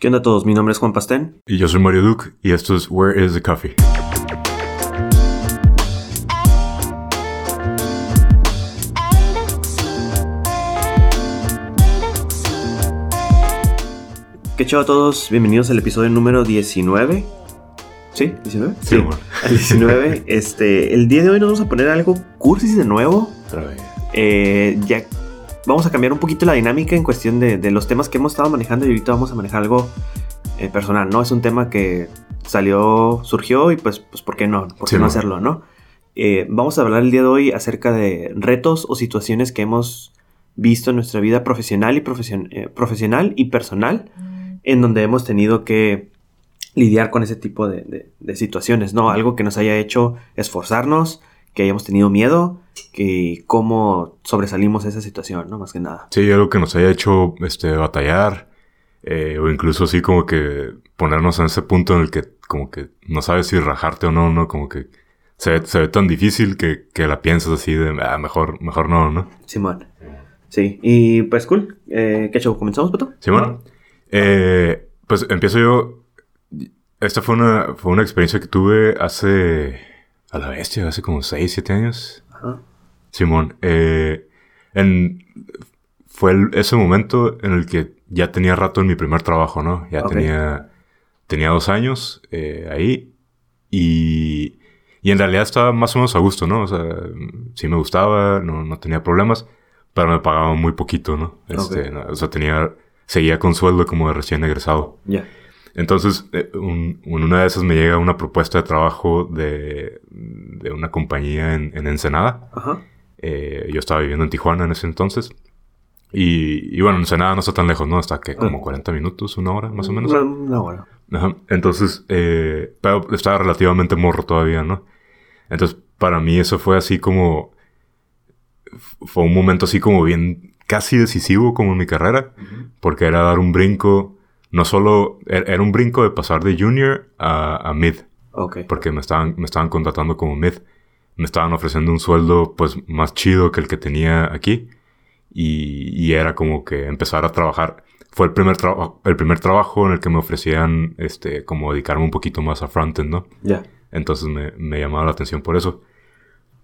¿Qué onda a todos? Mi nombre es Juan Pastén. Y yo soy Mario Duke y esto es Where is the Coffee? ¿Qué chavo a todos? Bienvenidos al episodio número 19. ¿Sí? ¿19? Sí, amor. Al 19. este, el día de hoy nos vamos a poner algo cursis de nuevo. Otra vez. Eh, ya vamos a cambiar un poquito la dinámica en cuestión de, de los temas que hemos estado manejando y ahorita vamos a manejar algo eh, personal, ¿no? Es un tema que salió, surgió y pues, pues ¿por qué no? ¿Por qué Sí, no hacerlo, no? Eh, vamos a hablar el día de hoy acerca de retos o situaciones que hemos visto en nuestra vida profesional y, profesion- eh, profesional y personal en donde hemos tenido que lidiar con ese tipo de, de- de situaciones, ¿no? Algo que nos haya hecho esforzarnos, que hayamos tenido miedo, que cómo sobresalimos de esa situación, ¿no? Más que nada. Sí, algo que nos haya hecho este, batallar. eh, o incluso así como que ponernos en ese punto en el que como que no sabes si rajarte o no, ¿no? Como que se, ve- se ve tan difícil que, que la piensas así de, ah, mejor, mejor no, ¿no? Simón. Sí, y pues cool. Eh, ¿Qué show? ¿Comenzamos, Pato? Simón. Eh, pues empiezo yo. Esta fue una, fue una experiencia que tuve hace, a la bestia, hace como 6, 7 años. Ajá. Simón, eh, en, fue el- ese momento en el que ya tenía rato en mi primer trabajo, ¿no? Ya tenía, tenía dos años eh, ahí y, y en realidad estaba más o menos a gusto, ¿no? O sea, sí me gustaba, no, no tenía problemas, pero me pagaban muy poquito, ¿no? Este, o sea, tenía, seguía con sueldo como de recién egresado. Ya. Entonces, eh, un- una de esas me llega una propuesta de trabajo de, de una compañía en, en Ensenada. Ajá. Eh, yo estaba viviendo en Tijuana en ese entonces. Y, y bueno, Ensenada no está tan lejos, ¿no? Está que como Ah. 40 minutos, una hora más o menos. Una, una hora. Ajá. Entonces, eh, pero estaba relativamente morro todavía, ¿no? Entonces, para mí eso fue así como... Fue un momento así como bien casi decisivo como en mi carrera. Porque era dar un brinco, no solo... Era era un brinco de pasar de junior a, a mid porque me estaban, me estaban contratando como mid. Me estaban ofreciendo un sueldo pues más chido que el que tenía aquí. Y, y era como que empezar a trabajar. Fue el primer, trabajo el primer trabajo en el que me ofrecían este, como dedicarme un poquito más a frontend, ¿no? Ya. Entonces me, me llamaba la atención por eso.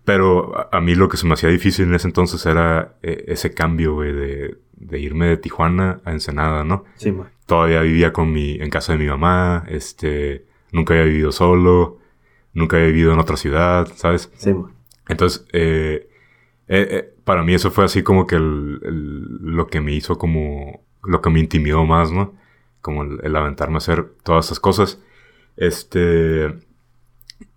Pero a, a mí lo que se me hacía difícil en ese entonces era eh, ese cambio, güey, de, de irme de Tijuana a Ensenada, ¿no? Sí, man. todavía vivía con mi, en casa de mi mamá, este, nunca había vivido solo, nunca había vivido en otra ciudad, ¿sabes? Sí, man. Entonces, eh, eh, eh, para mí eso fue así como que el, el- lo que me hizo como, lo que me intimidó más, ¿no? Como el, el aventarme a hacer todas esas cosas. Este,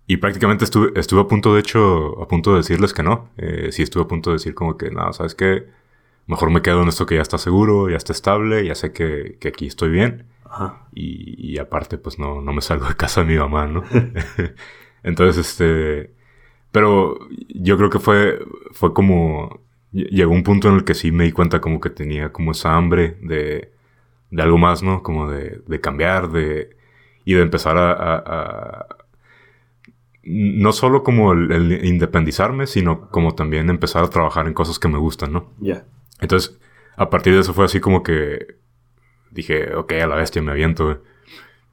y prácticamente estuve, estuve a punto, de hecho, a punto de decirles que no. Eh, sí estuve a punto de decir como que, no, ¿sabes qué? Mejor me quedo en esto que ya está seguro, ya está estable, ya sé que, que aquí estoy bien. Ajá. Y, y aparte, pues no, no me salgo de casa de mi mamá, ¿no? Entonces, este... Pero yo creo que fue, fue como... ll- Llegó un punto en el que sí me di cuenta como que tenía como esa hambre de, de algo más, ¿no? Como de, de cambiar, de... Y de empezar a... a- a- no solo como el, el independizarme, sino como también empezar a trabajar en cosas que me gustan, ¿no? Ya. Entonces, a partir de eso fue así como que dije, ok, a la bestia me aviento.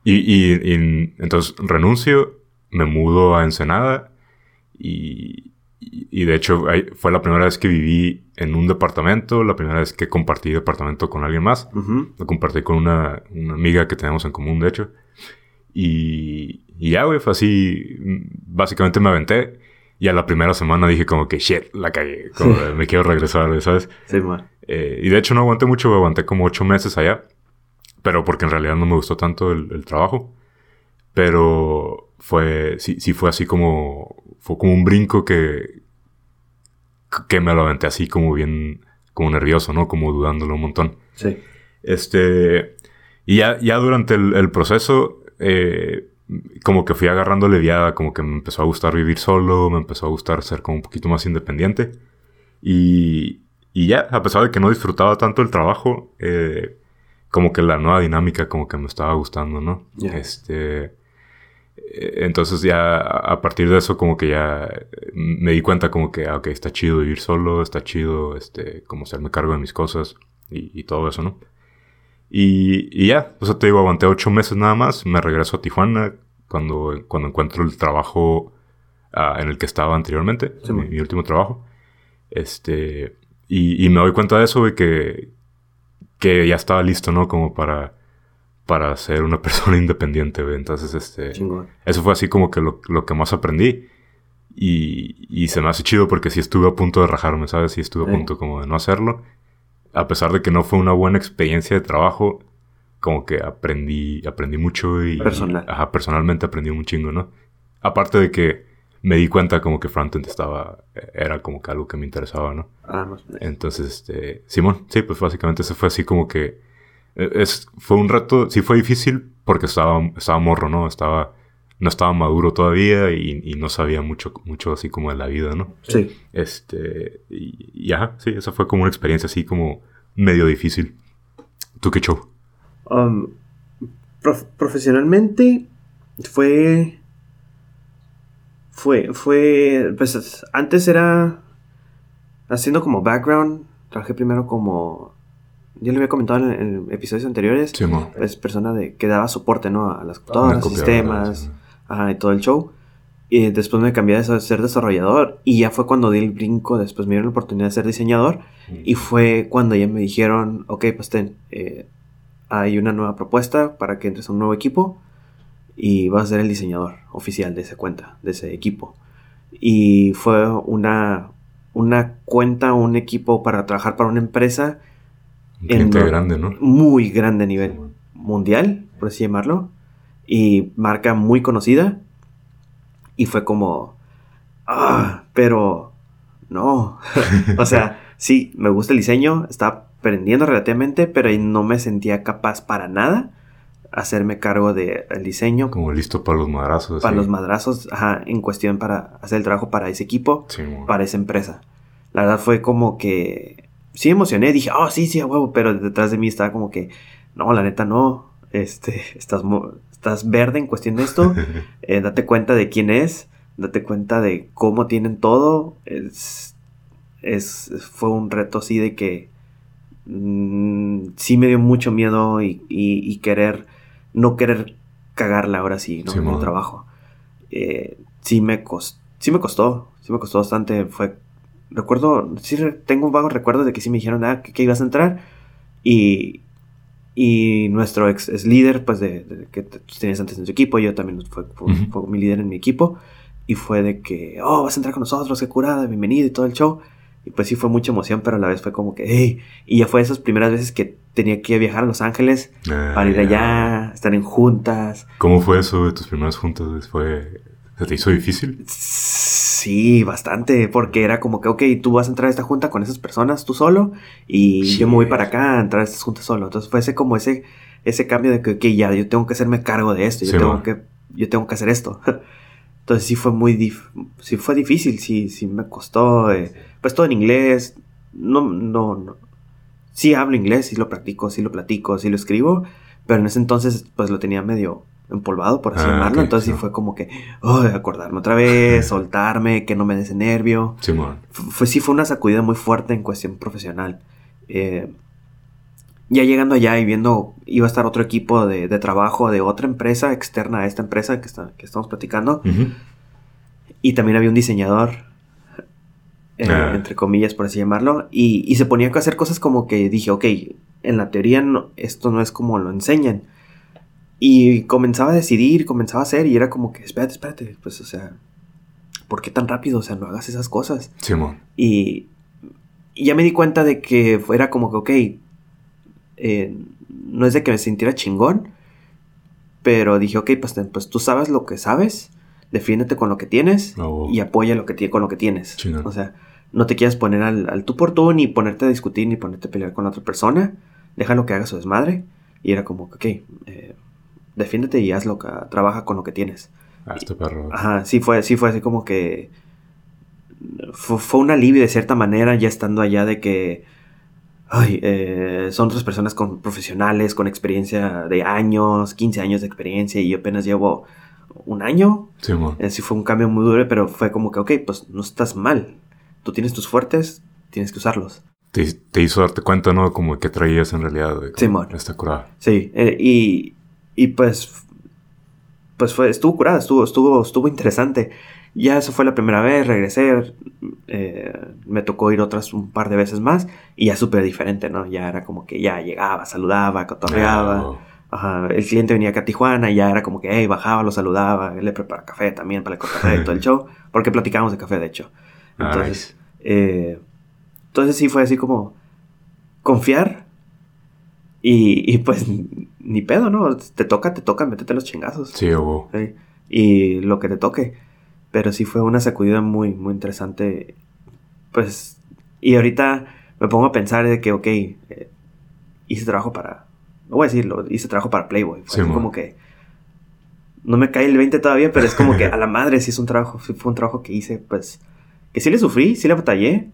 Y, y, y entonces renuncio, me mudo a Ensenada y, y, de hecho fue la primera vez que viví en un departamento, la primera vez que compartí departamento con alguien más. Ujú. Lo compartí con una, una amiga que tenemos en común, de hecho. Y, y ya, güey, fue así. Básicamente me aventé. Y a la primera semana dije como que, shit, la cagué. Como me quiero regresar, ¿sabes? Sí, man. Eh, y de hecho no aguanté mucho, aguanté como ocho meses allá. Pero porque en realidad no me gustó tanto el, el trabajo. Pero fue, sí, sí fue así como, fue como un brinco que, que me lo aventé así como bien, como nervioso, ¿no? Como dudándolo un montón. Sí. Este, y ya, ya durante el, el proceso, eh, como que fui agarrando leviada, como que me empezó a gustar vivir solo, me empezó a gustar ser como un poquito más independiente. Y, y ya, a pesar de que no disfrutaba tanto el trabajo, eh, como que la nueva dinámica como que me estaba gustando, ¿no? Este, eh, entonces ya a partir de eso como que ya me di cuenta como que, ah, ok, está chido vivir solo, está chido, este, como hacerme cargo de mis cosas y, y todo eso, ¿no? Y, y ya, o sea, te digo, aguanté ocho meses nada más, me regreso a Tijuana cuando, cuando encuentro el trabajo ah, en el que estaba anteriormente, mi, mi, último trabajo. Este, y, y, me doy cuenta de eso, y que, que ya estaba listo, ¿no? Como para, para ser una persona independiente, güey. Entonces, este, eso fue así como que lo, lo que más aprendí. Y, y, se me hace chido porque sí estuve a punto de rajarme, ¿sabes? Sí estuve a punto como de no hacerlo a pesar de que no fue una buena experiencia de trabajo, como que aprendí, aprendí mucho y... Personal. Ajá, personalmente aprendí un chingo, ¿no? Aparte de que me di cuenta como que frontend estaba, era como que algo que me interesaba, ¿no? Ah, no. Entonces, este, Simón, sí, pues básicamente eso fue así como que, e, es, fue un reto, sí fue difícil porque estaba, estaba morro, ¿no? Estaba, no estaba maduro todavía y, y, no sabía mucho, mucho así como de la vida, ¿no? Sí. Este, y, y ajá, sí, esa fue como una experiencia así como medio difícil. ¿Tú qué show? Um, prof profesionalmente fue... Fue, fue, pues antes era haciendo como background, trabajé primero como ya le había comentado en, en episodios anteriores, sí, es persona de que daba soporte, ¿no? A las computadoras, ah, sistemas, sí. Ajá, y todo el show. Y después me cambié de ser desarrollador y ya fue cuando di el brinco, después me dieron la oportunidad de ser diseñador mm. y fue cuando ya me dijeron, ok, pues ten, eh, hay una nueva propuesta para que entres a un nuevo equipo y vas a ser el diseñador oficial de esa cuenta, de ese equipo. Y fue una, una cuenta, un equipo para trabajar para una empresa. En, grande, ¿no? Muy grande a nivel mundial, por así llamarlo. Y marca muy conocida y fue como, ah, pero no. o sea, sí, me gusta el diseño, estaba aprendiendo relativamente, pero no me sentía capaz para nada hacerme cargo del diseño. Como listo para los madrazos. Para los madrazos, ajá, en cuestión para hacer el trabajo para ese equipo, sí, para esa empresa. La verdad fue como que sí emocioné, dije, oh, sí, sí, a huevo, pero detrás de mí estaba como que, no, la neta no, este, estás, estás verde en cuestión de esto, eh, date cuenta de quién es, date cuenta de cómo tienen todo. Es, es fue un reto así de que mmm, sí me dio mucho miedo y, y, y, querer, no querer cagarla ahora sí, ¿no? Sí, en el trabajo. Eh, sí, me cost, sí me costó, sí me costó bastante. Fue, recuerdo, sí tengo un vago recuerdo de que sí me dijeron, ah, que, que ibas a entrar. Y, y nuestro ex, ex líder, pues, de, de, que tenías antes en su equipo, yo también fue, fue, uh -huh. fue, mi líder en mi equipo. Y fue de que, oh, vas a entrar con nosotros, qué curada, bienvenido y todo el show. Y pues sí fue mucha emoción, pero a la vez fue como que, hey. Y ya fue esas primeras veces que tenía que viajar a Los Ángeles ah, para ir allá, estar en juntas. ¿Cómo fue eso de tus primeras juntas? ¿Fue, ¿Se te hizo difícil? Sí, bastante, porque era como que, ok, tú vas a entrar a esta junta con esas personas tú solo y sí. yo me voy para acá a entrar a estas juntas solo. Entonces fue ese como ese, ese cambio de que, ok, ya, yo tengo que hacerme cargo de esto, yo, sí, tengo, que, yo tengo que hacer esto. Entonces sí fue muy, dif sí fue difícil, sí, sí me costó, eh, pues todo en inglés, no, no, no, sí hablo inglés, sí lo practico, sí lo platico, sí lo escribo, pero en ese entonces pues lo tenía medio empolvado, por así ah, llamarlo. Okay, Entonces sí. fue como que, oh, acordarme otra vez, soltarme, que no me des nervio. Sí, fue, sí fue una sacudida muy fuerte en cuestión profesional. Eh, ya llegando allá y viendo, iba a estar otro equipo de, de, trabajo de otra empresa externa a esta empresa que, está, que estamos platicando. Uh -huh. Y también había un diseñador, eh, ah. entre comillas, por así llamarlo. Y, y, se ponía a hacer cosas como que dije, ok, en la teoría no, esto no es como lo enseñan. Y comenzaba a decidir, comenzaba a hacer, y era como que, espérate, espérate, pues, o sea, ¿por qué tan rápido? O sea, no hagas esas cosas. Simón. Y, y, ya me di cuenta de que era como que, ok, eh, no es de que me sintiera chingón, pero dije, ok, pues, pues tú sabes lo que sabes, defiéndete con lo que tienes oh. y apoya lo que con lo que tienes. Chingón. O sea, no te quieras poner al, al, tú por tú, ni ponerte a discutir, ni ponerte a pelear con la otra persona. Déjalo que haga su desmadre. Y era como, ok, eh, defiéndete y hazlo, trabaja con lo que tienes. Ah, este perro. Ajá, sí fue, sí fue así como que fue, fue, un alivio de cierta manera ya estando allá de que ay, eh, son otras personas con profesionales, con experiencia de años, 15 años de experiencia y yo apenas llevo un año. Sí, eh, sí fue un cambio muy duro, pero fue como que, ok, pues no estás mal. Tú tienes tus fuertes, tienes que usarlos. te, hizo darte cuenta, ¿no? Como que traías en realidad. De, Sí. Esta curada. Sí, eh, y, y pues, pues fue, estuvo curada, estuvo, estuvo, estuvo interesante. Ya eso fue la primera vez, regresé, eh, me tocó ir otras un par de veces más y ya súper diferente, ¿no? Ya era como que ya llegaba, saludaba, cotorreaba. Ajá, el cliente venía acá a Tijuana y ya era como que, hey, bajaba, lo saludaba, le preparaba café también para el cotorreo y todo el show, porque platicábamos de café, de hecho. Entonces, eh, entonces sí fue así como confiar y, y pues ni pedo, ¿no? Te toca, te toca, métete los chingazos. Sí, hubo. Sí, Y lo que te toque. Pero sí fue una sacudida muy, muy interesante. Pues, y ahorita me pongo a pensar de que, ok, eh, hice trabajo para, no voy a decirlo, hice trabajo para Playboy. Fue Sí, como que, no me cae el 20 todavía, pero es como que a la madre sí es un trabajo, sí fue un trabajo que hice, pues, que sí le sufrí, sí le batallé,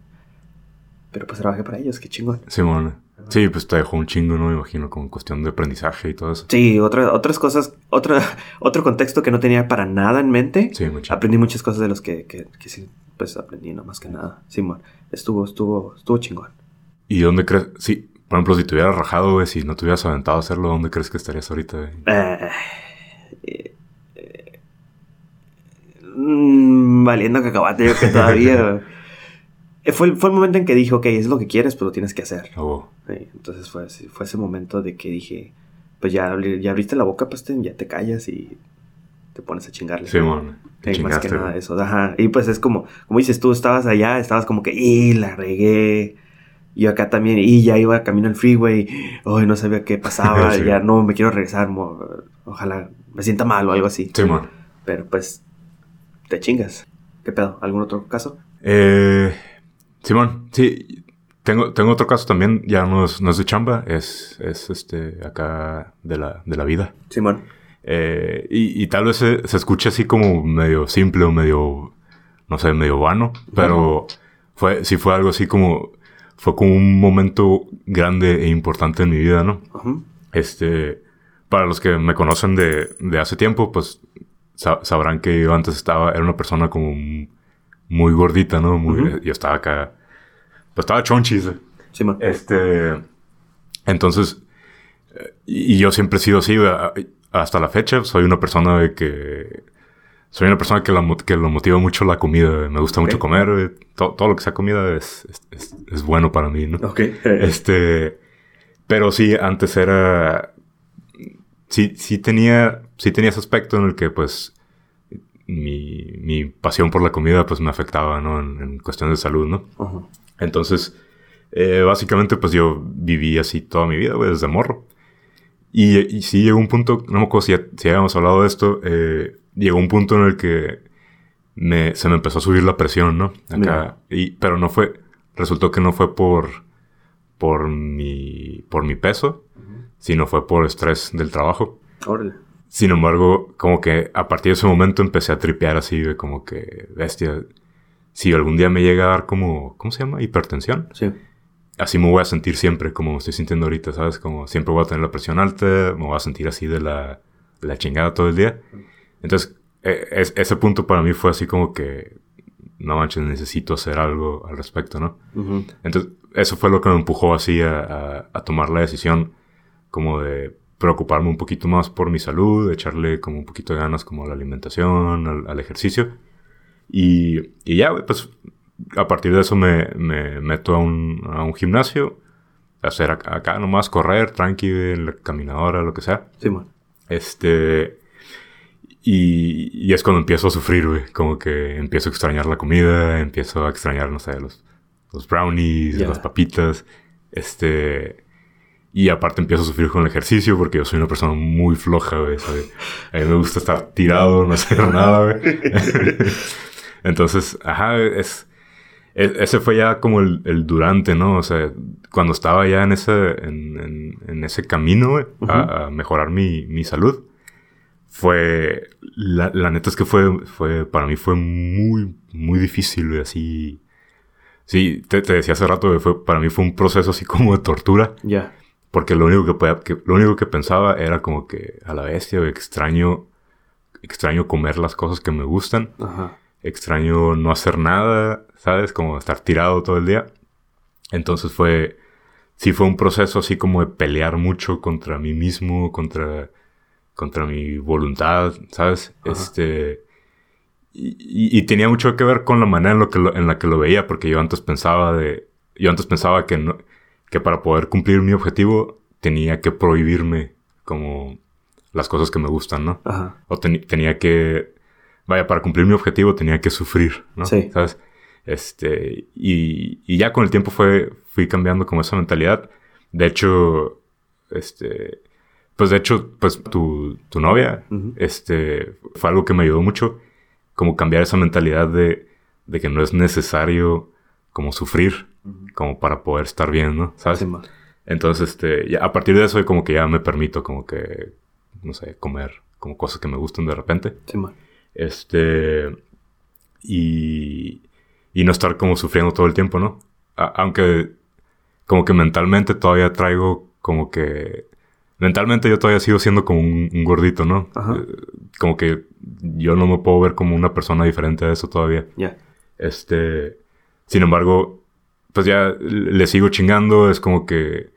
pero pues trabajé para ellos, qué chingón. Simón. Sí, pues te dejó un chingo, ¿no? Me imagino, con cuestión de aprendizaje y todo eso. Sí, otra- otras cosas, otra, otro contexto que no tenía para nada en mente. Sí, mucho. Aprendí muchas cosas de los que, que, que sí, pues aprendí, no más que nada. Simón, estuvo, estuvo, estuvo chingón. ¿Y dónde crees? Sí, por ejemplo, si te hubieras rajado, güey, si no te hubieras aventado a hacerlo, ¿dónde crees que estarías ahorita, güey? Eh, eh, eh, mm, valiendo cacahuate, yo que todavía. Eh, fue, el- fue el momento en que dije, ok, es lo que quieres, pero lo tienes que hacer. Oh, Sí, entonces fue, fue ese momento de que dije, pues ya, ya abriste la boca, pues te- ya te callas y te pones a chingarle. Simón. Te Sí, más que nada eso. Ajá. Y pues es como, como dices, tú estabas allá, estabas como que, y la regué. Y yo acá también, y ya iba camino al freeway, hoy no sabía qué pasaba, Sí. ya no me quiero regresar, mo- ojalá me sienta mal o algo así. Simón. Pero pues, te chingas. ¿Qué pedo? ¿Algún otro caso? Eh, Simón, sí. Tengo, tengo otro caso también, ya no es, no es de chamba, es, es este, acá de la, de la vida. Simón. Eh, y, y tal vez se, se escuche así como medio simple o medio, no sé, medio vano, pero fue, sí fue algo así como, fue como un momento grande e importante en mi vida, ¿no? Ajá. Este, para los que me conocen de, de hace tiempo, pues sa- sabrán que yo antes estaba, era una persona como m- muy gordita, ¿no? Muy. Yo estaba acá, pues estaba chonchis. Simón. Este, entonces, eh, y yo siempre he sido así, hasta la fecha, soy una persona de que, soy una persona que, la, que lo motiva mucho la comida, me gusta mucho comer, to- todo lo que sea comida es, es, es- es bueno para mí, ¿no? Ok. Este, pero sí, antes era, sí, sí tenía, sí tenía ese aspecto en el que, pues, mi, mi pasión por la comida, pues, me afectaba, ¿no? En, en cuestión de salud, ¿no? Entonces, eh, básicamente, pues, yo viví así toda mi vida, güey, desde morro. Y, y sí llegó un punto, no me acuerdo si ya, si habíamos hablado de esto, eh, llegó un punto en el que me, se me empezó a subir la presión, ¿no? Acá, y, pero no fue, resultó que no fue por, por mi, por mi peso, sino fue por estrés del trabajo. Órale. Sin embargo, como que a partir de ese momento empecé a tripear así, de como que, bestia, si algún día me llega a dar como, ¿cómo se llama? Hipertensión. Sí. Así me voy a sentir siempre, como me estoy sintiendo ahorita, ¿sabes? Como siempre voy a tener la presión alta, me voy a sentir así de la, de la chingada todo el día. Entonces, eh, es- ese punto para mí fue así como que, no manches, necesito hacer algo al respecto, ¿no? Ujú. Entonces, eso fue lo que me empujó así a, a- a tomar la decisión como de preocuparme un poquito más por mi salud, echarle como un poquito de ganas como a la alimentación, al, al ejercicio. Y, y ya, pues a partir de eso me, me meto a un, a un gimnasio, hacer acá, nomás correr, tranqui, en la caminadora, lo que sea. Simón. Este. Y, y es cuando empiezo a sufrir, güey. Como que empiezo a extrañar la comida, empiezo a extrañar, no sé, los, los brownies, Ya. las papitas. Este. Y aparte empiezo a sufrir con el ejercicio porque yo soy una persona muy floja, güey. A mí me gusta estar tirado, no hacer nada, güey. Entonces, ajá, es, es- ese fue ya como el, el durante, ¿no? O sea, cuando estaba ya en ese, en, en- en ese camino, güey, a, a mejorar mi, mi salud, fue, la, la neta es que fue, fue, para mí fue muy, muy difícil, güey, así. Sí, te, te decía hace rato, güey, fue, para mí fue un proceso así como de tortura. Ya. Porque lo único que, podía- que- lo único que pensaba era como que a la bestia, extraño, extraño comer las cosas que me gustan, Ajá. extraño no hacer nada, ¿sabes? Como estar tirado todo el día. Entonces fue, sí fue un proceso así como de pelear mucho contra mí mismo, contra, contra mi voluntad, ¿sabes? Este, y, tenía mucho que ver con la manera en, lo que en la que lo veía, porque yo antes pensaba de, yo antes pensaba que no, que para poder cumplir mi objetivo tenía que prohibirme como las cosas que me gustan, ¿no? Ajá. O tenía que, vaya, para cumplir mi objetivo tenía que sufrir, ¿no? Sí. ¿Sabes? Este, y, y ya con el tiempo fue, fui cambiando como esa mentalidad. De hecho, este, pues de hecho, pues tu, tu novia, este, fue algo que me ayudó mucho, como cambiar esa mentalidad de, de que no es necesario como sufrir, como para poder estar bien, ¿no? ¿Sabes? Entonces, este, ya, a partir de eso, como que ya me permito, como que, no sé, comer como cosas que me gustan de repente. Sí, este, y, y no estar como sufriendo todo el tiempo, ¿no? aunque, como que mentalmente todavía traigo como que, mentalmente yo todavía sigo siendo como un, gordito, ¿no? Eh, como que yo no me puedo ver como una persona diferente a eso todavía. Ya. Este, sin embargo, pues ya le sigo chingando, es como que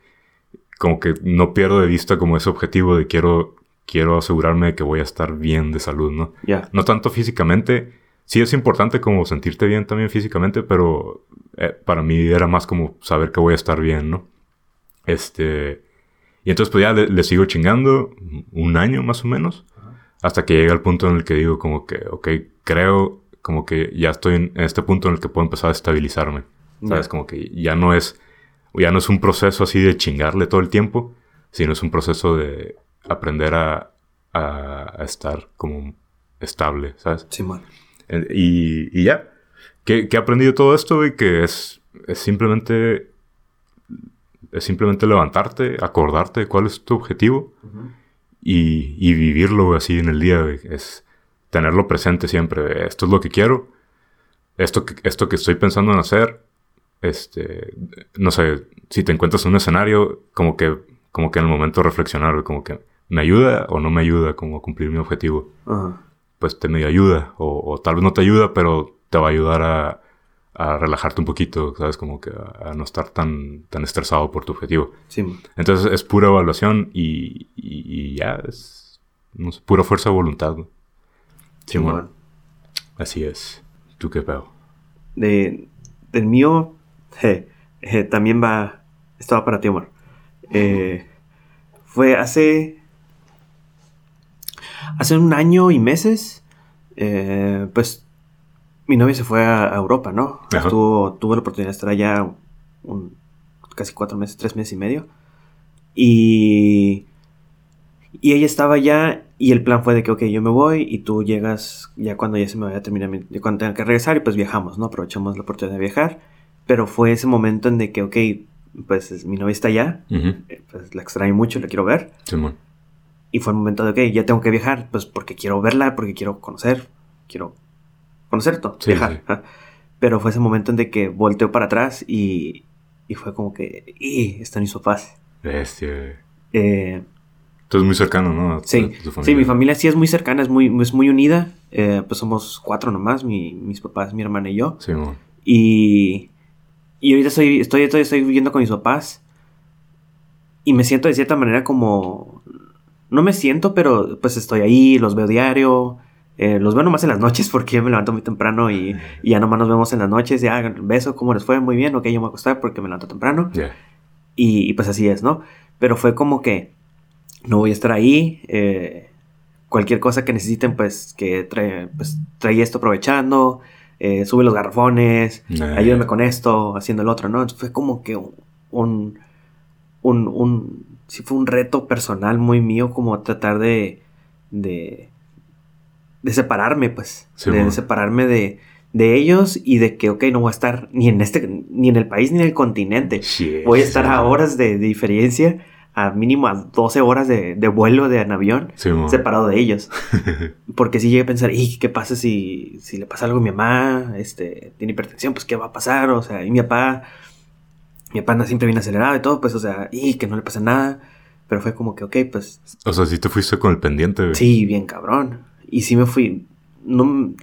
como que no pierdo de vista como ese objetivo de quiero quiero asegurarme de que voy a estar bien de salud, ¿no? Ya. No tanto físicamente, sí es importante como sentirte bien también físicamente, pero eh, para mí era más como saber que voy a estar bien, ¿no? Este y entonces pues ya le, sigo chingando un año más o menos hasta que llega el punto en el que digo como que, ok, creo como que ya estoy en, este punto en el que puedo empezar a estabilizarme. ¿Sabes? Como que ya no es, ya no es un proceso así de chingarle todo el tiempo, sino es un proceso de aprender a, a, estar como estable, ¿sabes? Sí, man. Eh, y, y, ya. ¿Qué, he aprendido todo esto, y Que es, es simplemente. Es simplemente levantarte, acordarte de cuál es tu objetivo y, y, vivirlo así en el día, Es tenerlo presente siempre. Esto es lo que quiero. Esto que, esto que estoy pensando en hacer. Este, no sé, si te encuentras en un escenario, como que, como que en el momento reflexionar, como que me ayuda o no me ayuda como a cumplir mi objetivo. Pues te me ayuda, o, tal vez no te ayuda, pero te va a ayudar a, a relajarte un poquito, ¿sabes? Como que a, no estar tan, tan estresado por tu objetivo. Sí. Entonces es pura evaluación y, y, ya, es no sé, pura fuerza de voluntad. Bueno. Así es. ¿Tú qué pedo? De, del mío, también va. Estaba para ti, amor. Eh, fue hace. Hace un año y meses. Eh, pues mi novia se fue a, Europa, ¿no? Estuvo, tuvo la oportunidad de estar allá un, casi cuatro meses, tres meses y medio. Y y ella estaba allá y el plan fue de que, ok, yo me voy y tú llegas ya cuando ya se me vaya a terminar, cuando tenga que regresar y pues viajamos, ¿no? Aprovechamos la oportunidad de viajar. Pero fue ese momento en de que, ok, pues mi novia está allá, eh, pues la extraño mucho, la quiero ver. Sí, y fue el momento de, ok, ya tengo que viajar, pues porque quiero verla, porque quiero conocer, quiero conocer todo, viajar. Pero fue ese momento en de que volteó para atrás y, y fue como que, y están mis sofás. Bestia. Eh, es muy cercano, ¿no? sí, sí, mi familia sí es muy cercana, es muy, es muy unida. Eh, pues somos cuatro nomás, mis papás, mi hermana y yo. Sí, Y, y ahorita estoy, estoy, estoy, estoy viviendo con mis papás. Y me siento de cierta manera como... No me siento, pero pues estoy ahí, los veo diario. Eh, los veo nomás en las noches porque me levanto muy temprano y, ya nomás nos vemos en las noches. Ya, beso, ¿cómo les fue? Muy bien, ok, yo me voy a acostar porque me levanto temprano. y, pues así es, ¿no? Pero fue como que no voy a estar ahí. Eh, cualquier cosa que necesiten, pues que trae, pues, trae esto aprovechando. Eh, sube los garrafones, ayúdame con esto, haciendo el otro, ¿no? fue como que un, un, un, sí fue un reto personal muy mío, como tratar de, de, de separarme, pues, de, separarme de, de ellos y de que, ok, no voy a estar ni en este, ni en el país ni en el continente. voy a estar a horas de diferencia a mínimo a 12 horas de, vuelo de en avión separado de ellos. Porque si llegué a pensar, ¿y qué pasa si, si le pasa algo a mi mamá? Este, tiene hipertensión, pues ¿qué va a pasar? O sea, y mi papá, mi papá anda siempre bien acelerado y todo, pues, o sea, y que no le pasa nada. Pero fue como que, ok, pues... O sea, si te fuiste con el pendiente. Sí, bien cabrón. Y sí me fui, no,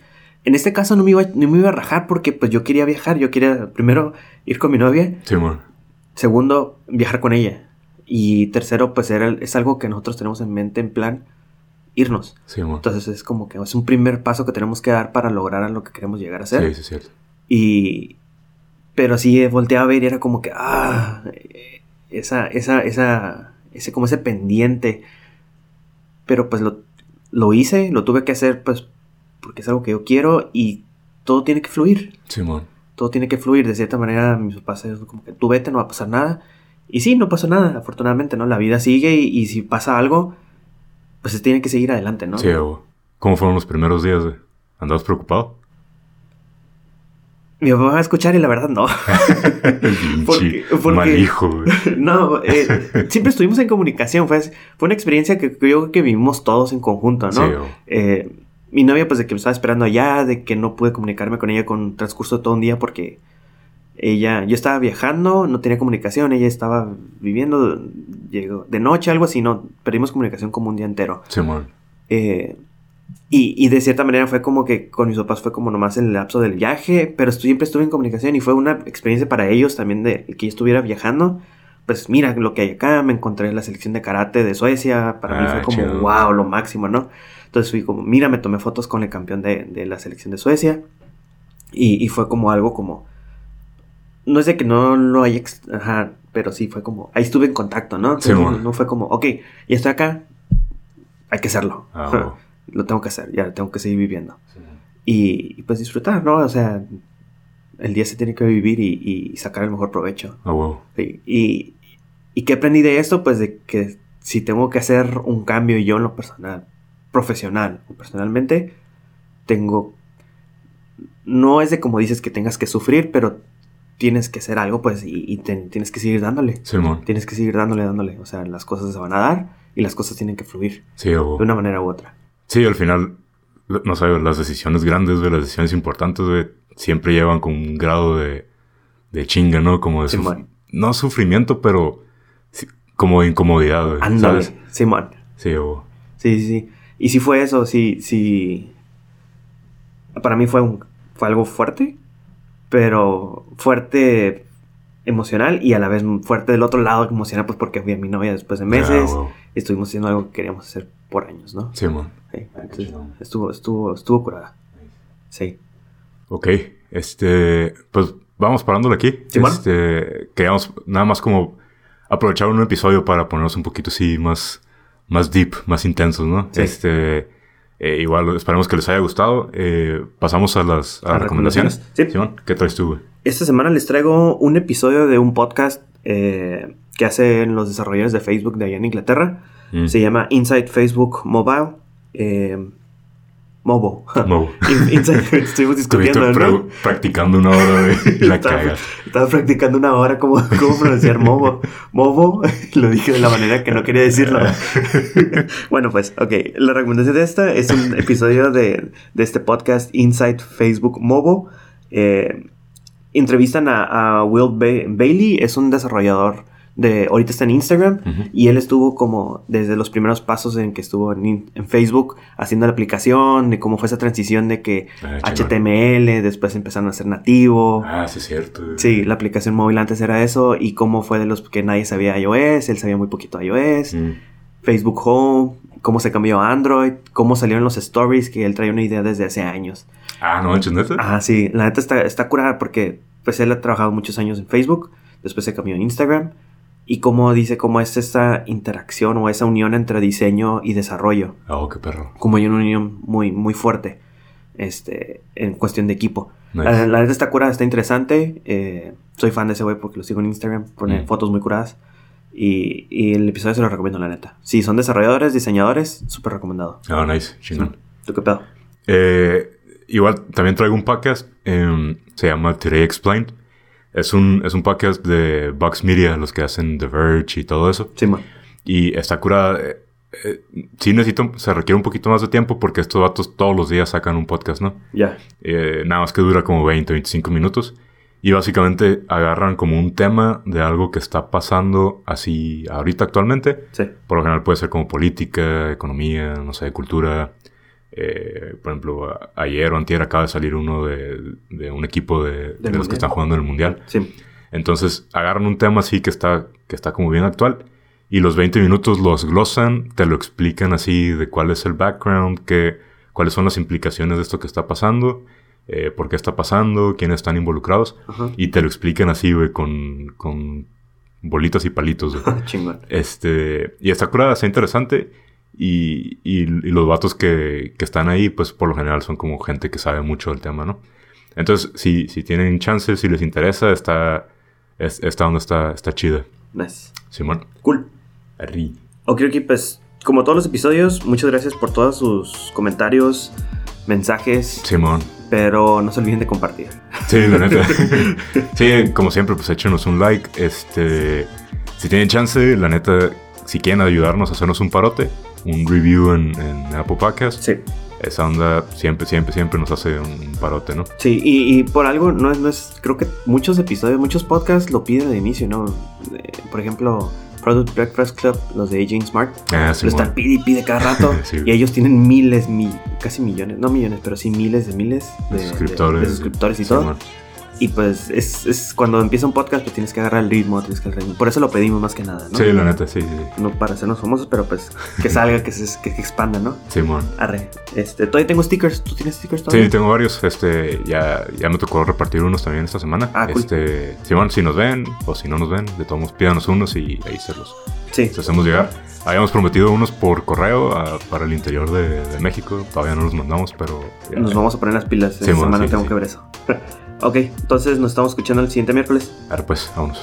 En este caso no me, iba, no me iba a rajar porque pues yo quería viajar, yo quería primero ir con mi novia. Sí, amor. Segundo, viajar con ella. Y tercero, pues era, es algo que nosotros tenemos en mente en plan irnos. Sí, amor. Entonces es como que es un primer paso que tenemos que dar para lograr a lo que queremos llegar a ser. Sí, sí, es cierto. Y... Pero sí volteaba a ver y era como que, ah, esa, esa, esa, ese, como ese pendiente. Pero pues lo, lo hice, lo tuve que hacer pues porque es algo que yo quiero y todo tiene que fluir. Simón. Todo tiene que fluir. De cierta manera, mis papás como que tú vete, no va a pasar nada. Y sí, no pasó nada, afortunadamente, ¿no? La vida sigue y, y si pasa algo, pues se tiene que seguir adelante, ¿no? Sí. ¿Cómo fueron los primeros días, güey? ¿Andabas preocupado? Mi papá va a escuchar y la verdad no. porque, porque, mal hijo, güey. No, eh, siempre estuvimos en comunicación. Fue, fue una experiencia que, yo creo que vivimos todos en conjunto, ¿no? Sí. Eh, mi novia, pues de que me estaba esperando allá, de que no pude comunicarme con ella con transcurso de todo un día porque ella, yo estaba viajando, no tenía comunicación, ella estaba viviendo, llegó de noche, algo así, no, perdimos comunicación como un día entero. Sí. Eh, y, y, de cierta manera fue como que con mis papás fue como nomás en el lapso del viaje, pero siempre estuve en comunicación y fue una experiencia para ellos también de que yo estuviera viajando. Pues mira lo que hay acá, me encontré la selección de karate de Suecia, para Ah, mí fue como chido. wow, lo máximo, ¿no? Entonces fui como, mira, me tomé fotos con el campeón de, de la selección de Suecia y, y fue como algo como, no es de que no lo haya, ajá, pero sí fue como, ahí estuve en contacto, ¿no? Sí, bueno. no fue como, ok, ya estoy acá, hay que hacerlo. Ah. Lo tengo que hacer, ya tengo que seguir viviendo. Y, y, pues disfrutar, ¿no? O sea, el día se tiene que vivir y, y sacar el mejor provecho. Ah. Sí, Y, ¿Y qué aprendí de esto? Pues de que si tengo que hacer un cambio yo en lo personal, profesional o personalmente, tengo... No es de como dices que tengas que sufrir, pero tienes que hacer algo, pues, y, y te- tienes que seguir dándole. Simón. Tienes que seguir dándole, dándole. O sea, las cosas se van a dar y las cosas tienen que fluir Sí, de una manera u otra. Sí, al final, no sé, las decisiones grandes, güey, las decisiones importantes, güey, siempre llevan con un grado de, de chinga, ¿no? Como de suf- Simón. no sufrimiento, pero como de incomodidad, güey. Ándale, ¿Sabes? Simón. Sí. Sí, sí, sí. Y si fue eso, sí, sí. Para mí fue, un, fue algo fuerte, pero fuerte emocional y a la vez fuerte del otro lado emocional, pues porque fui a mi novia después de meses. Y estuvimos haciendo algo que queríamos hacer por años, ¿no? Sí, man. Sí, entonces, estuvo, estuvo, estuvo curada. Sí. Ok, este, pues vamos parándolo aquí. Simón. Este, queríamos nada más como aprovechar un episodio para ponernos un poquito así más, más deep, más intensos, ¿no? Sí. Este, eh, igual esperemos que les haya gustado. Eh, pasamos a las, a ¿A las recomendaciones. recomendaciones? Sí. Simón, ¿qué traes tú, güey? Esta semana les traigo un episodio de un podcast eh, que hacen los desarrolladores de Facebook de allá en Inglaterra. Mm. Se llama Inside Facebook Mobile. Mobo. Mobo. Inside, estuvimos discutiendo, ¿no? practicando una hora, y la Estaba- practicando una hora cómo, cómo pronunciar Mobo. Mobo, lo dije de la manera que no quería decirlo. bueno, pues, ok. La recomendación de esta es un episodio de, de este podcast Inside Facebook Mobo. Eh, entrevistan a, a Will Ba- Bailey, es un desarrollador de... Ahorita está en Instagram. Y él estuvo como desde los primeros pasos en que estuvo en, en Facebook haciendo la aplicación, de cómo fue esa transición de que Ah, chingón. HTML, después empezaron a ser nativo. Ah, sí es cierto. Sí, la aplicación móvil antes era eso y cómo fue de los que nadie sabía iOS, él sabía muy poquito iOS, Mm. Facebook Home, cómo se cambió a Android, cómo salieron los stories, que él traía una idea desde hace años. Ah, no neta. Ah, sí, la neta está, está curada porque pues él ha trabajado muchos años en Facebook, después se cambió a Instagram y cómo dice cómo es esta interacción o esa unión entre diseño y desarrollo, Oh, qué perro. como hay una unión muy, muy fuerte este, en cuestión de equipo. Nice. La, la neta está curada, está interesante. eh, soy fan de ese güey porque lo sigo en Instagram. Pone Mm. fotos muy curadas. Y, y el episodio se lo recomiendo, la neta. Si son desarrolladores, diseñadores, súper recomendado. Ah, nice. Chingón. ¿Tú qué pedo? Eh, igual también traigo un podcast. em, se llama Today Explained. Es un, es un podcast de Vox Media, los que hacen The Verge y todo eso. Sí, man. Y está curada. eh, eh, sí necesito, se requiere un poquito más de tiempo porque estos vatos todos los días sacan un podcast, ¿no? Ya. Eh, nada más que dura como 20, 25 minutos. Y básicamente agarran como un tema de algo que está pasando así ahorita actualmente. Sí. Por lo general puede ser como política, economía, no sé, cultura, Eh, por ejemplo, ayer o antier acaba de salir uno de, de un equipo de, de los que están jugando en el Mundial. Sí. Entonces agarran un tema así que está, que está como bien actual y los 20 minutos los glosan, te lo explican así de cuál es el background, que, cuáles son las implicaciones de esto que está pasando, eh, por qué está pasando, quiénes están involucrados Ajá. y te lo explican así, güey, con, con bolitas y palitos. Chingón. Este, y está curada, está interesante. Y, y, y los vatos que, que están ahí, pues por lo general son como gente que sabe mucho del tema, ¿no? Entonces, si, si tienen chance, si les interesa, está, es, esta onda está, está chida. Nice. Simón. Cool. Arri. Ok, ok, pues como todos los episodios, muchas gracias por todos sus comentarios, mensajes, Simón. pero no se olviden de compartir. Sí, la neta. sí, como siempre, pues échenos un like. Este, si tienen chance, la neta, si quieren ayudarnos a hacernos un parote, un review en, en Apple Podcast, Sí. esa onda siempre, siempre, siempre nos hace un parote, ¿no? Sí, y, y por algo no es, no es, creo que muchos episodios, muchos podcasts lo piden de inicio, ¿no? Eh, por ejemplo, Product Breakfast Club, los de Aging Smart, Ah, lo Simón. están pide y pide cada rato. Sí. y ellos tienen miles, mi- casi millones, no millones, pero sí miles de miles de, De suscriptores. de- de suscriptores y todo. Simón. Y pues es, es cuando empieza un podcast, pues tienes que agarrar el ritmo, tienes que el ritmo. Por eso lo pedimos más que nada, ¿no? Sí, la neta, sí, sí. No para hacernos famosos, pero pues que salga, que se que, expanda, ¿no? Simón. Arre. Este, todavía tengo stickers. ¿Tú tienes stickers todavía? Sí, tengo varios. Este, ya, ya me tocó repartir unos también esta semana. Ah, cool. Este, Simón, si nos ven o si no nos ven, de todos modos, pídanos unos y ahí se los, Sí. se hacemos llegar. Habíamos prometido unos por correo ah, para el interior de, de México. Todavía no los mandamos, pero. ya- Nos vamos a poner las pilas. Esta semana sí, tengo sí. que ver eso. ok, entonces nos estamos escuchando el siguiente miércoles. A ver, pues, vámonos.